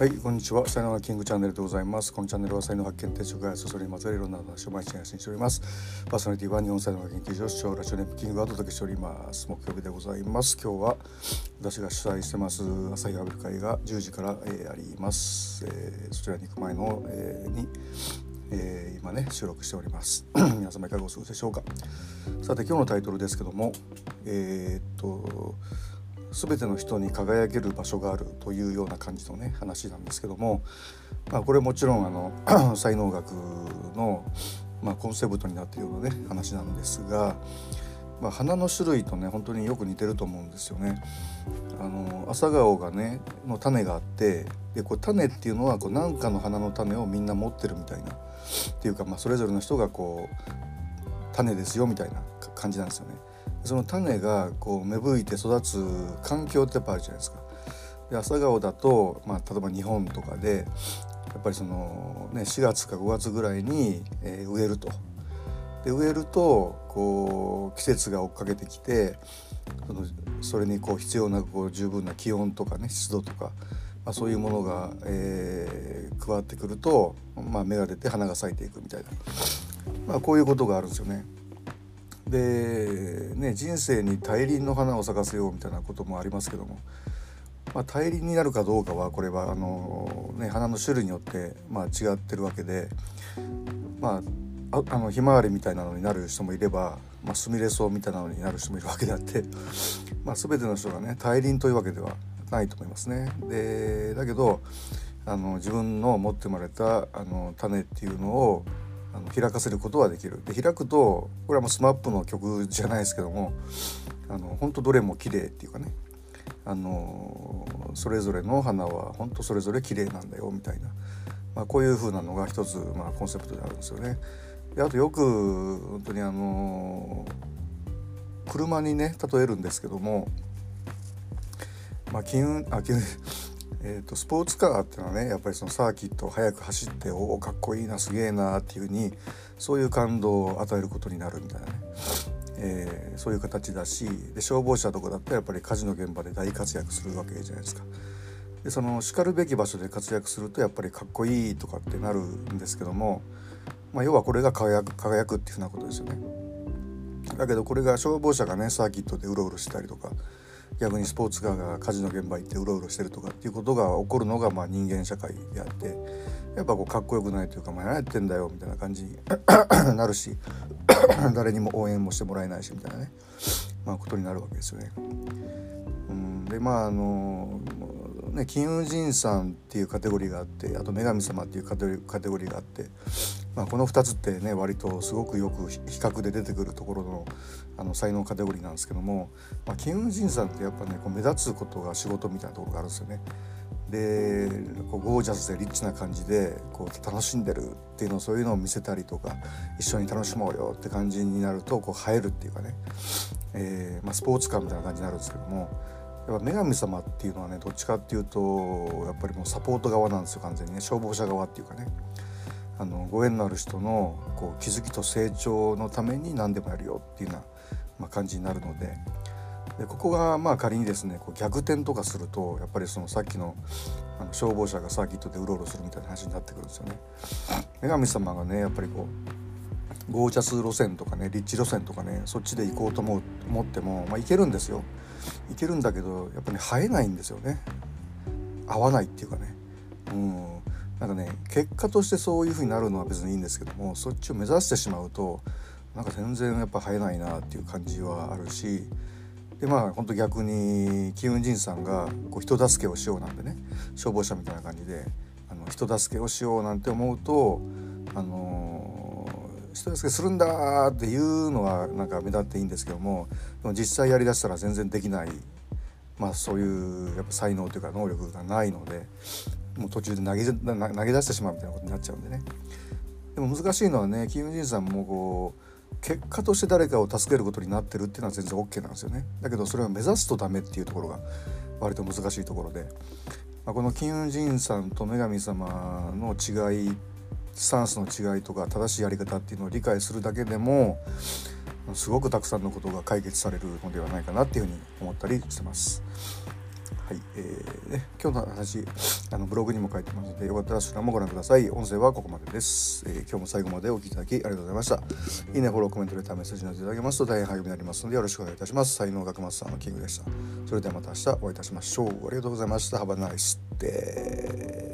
はいこんにちは。才能がキングチャンネルでございます。このチャンネルは才能発見定食開発それにまつわるいろんな話を毎日配信しております。パーソナリティは日本才能研究所主張ラジオネームキングがお届けしております木曜日でございます。今日は私が主催してます朝日アブル会が10時から、えー、あります、えー、そちらに行く前の、えー、にえー、今ね収録しております。皆様いかがお過ごしでしょうか。さて今日のタイトルですけどもえー、っと全ての人に輝ける場所があるというような感じのね話なんですけども、まあ、これもちろんあの 才能学の、まあ、コンセプトになっているようなね話なんですが、まあ、花の種類とね本当によく似てると思うんですよね。あの朝顔がねの種があってでこう種っていうのはこう何かの花の種をみんな持ってるみたいなっていうか、まあ、それぞれの人がこう種ですよみたいな感じなんですよね。その種がこう芽吹いて育つ環境ってやっぱあるじゃないですか。で朝顔だと、まあ、例えば日本とかでやっぱりその、ね、4月か5月ぐらいに、えー、植えると。で植えるとこう季節が追っかけてきてそのそれにこう必要なこう十分な気温とかね湿度とか、まあ、そういうものが、えー、加わってくると、まあ、芽が出て花が咲いていくみたいな、まあ、こういうことがあるんですよね。で、ね、人生に大輪の花を咲かせようみたいなこともありますけども、まあ、大輪になるかどうかはこれはあの、ね、花の種類によって、まあ、違ってるわけで、まあ、ああのひまわりみたいなのになる人もいれば、まあ、スミレソウみたいなのになる人もいるわけであって、まあ、全ての人がね大輪というわけではないと思いますね。でだけどあの自分の持って生まれたあの種っていうのをあの開かせることはできる。で開くとこれはもう SMAP の曲じゃないですけどもあの本当どれも綺麗っていうかねあのそれぞれの花は本当それぞれ綺麗なんだよみたいな、まあ、こういう風なのが一つ、まあ、コンセプトであるんですよね。であとよく本当にあの車にね例えるんですけどもまあ金運あ金運えーと、スポーツカーっていうのはねやっぱりそのサーキットを速く走っておおかっこいいなすげえなっていうふうにそういう感動を与えることになるみたいなね、えー、そういう形だしで消防車とかだったらやっぱり火事の現場で大活躍するわけじゃないですか。でそのしかるべき場所で活躍するとやっぱりかっこいいとかってなるんですけども、まあ、要はこれが輝く輝くっていうふうなことですよね。だけどこれが消防車がねサーキットでうろうろしたりとか逆にスポーツカーが火事の現場行ってうろうろしてるとかっていうことが起こるのがまあ人間社会であってやっぱこうかっこよくないというか「まあ、何やってんだよ」みたいな感じに なるし 誰にも応援もしてもらえないしみたいなね、まあ、ことになるわけですよね。うん、でまああのね金運神さんっていうカテゴリーがあってあと女神様っていうカテゴリーがあってまあ、この2つってね割とすごくよく比較で出てくるところのあの才能カテゴリーなんですけども、まあ、金運神さんってやっぱねこう目立つことが仕事みたいなところがあるんですよね。でこうゴージャスでリッチな感じでこう楽しんでるっていうのそういうのを見せたりとか一緒に楽しもうよって感じになるとこう映えるっていうかね、えーまあ、スポーツカーみたいな感じになるんですけどもやっぱ女神様っていうのはねどっちかっていうとやっぱりもうサポート側なんですよ完全にね消防車側っていうかね。あのご縁のある人のこう気づきと成長のために何でもやるよっていうような、まあ、感じになるので。でここがまあ仮にですねこう逆転とかするとやっぱりそのさっきのあの消防車がサーキットでうろうろするみたいな話になってくるんですよね。女神様がねやっぱりこうゴージャス路線とかね立地路線とかねそっちで行こうと思う思っても、まあ、行けるんですよ。行けるんだけどやっぱり、ね、生えないんですよね。合わないっていうかね。うん。なんかね結果としてそういう風になるのは別にいいんですけどもそっちを目指してしまうとなんか全然やっぱ生えないなっていう感じはあるしでまあほんと逆に金運神さんがこう人助けをしようなんてね消防車みたいな感じであの人助けをしようなんて思うとあのー、人助けするんだっていうのはなんか目立っていいんですけどもでも実際やりだしたら全然できないまあそういうやっぱ才能というか能力がないのでもう途中で投げ投げ出してしまうみたいなことになっちゃうんでね。でも難しいのはねキム・ジンさんもこう結果として誰かを助けることになってるっていうのは全然 OK なんですよね。だけどそれを目指すとダメっていうところが割と難しいところで、まあ、このキム・ジンさんと女神様の違いスタンスの違いとか正しいやり方っていうのを理解するだけでもすごくたくさんのことが解決されるのではないかなっていうふうに思ったりしてます。はい。えーね、今日の話あのブログにも書いてますのでよかったらそちらもご覧ください。音声はここまでです、えー、今日も最後までお聴きいただきありがとうございました。いいねフォローコメントでメッセージなどいただけますと大変励みになりますのでよろしくお願いいたします。才能学松さんのキングでした。それではまた明日お会いいたしましょう。ありがとうございました。Have a nice day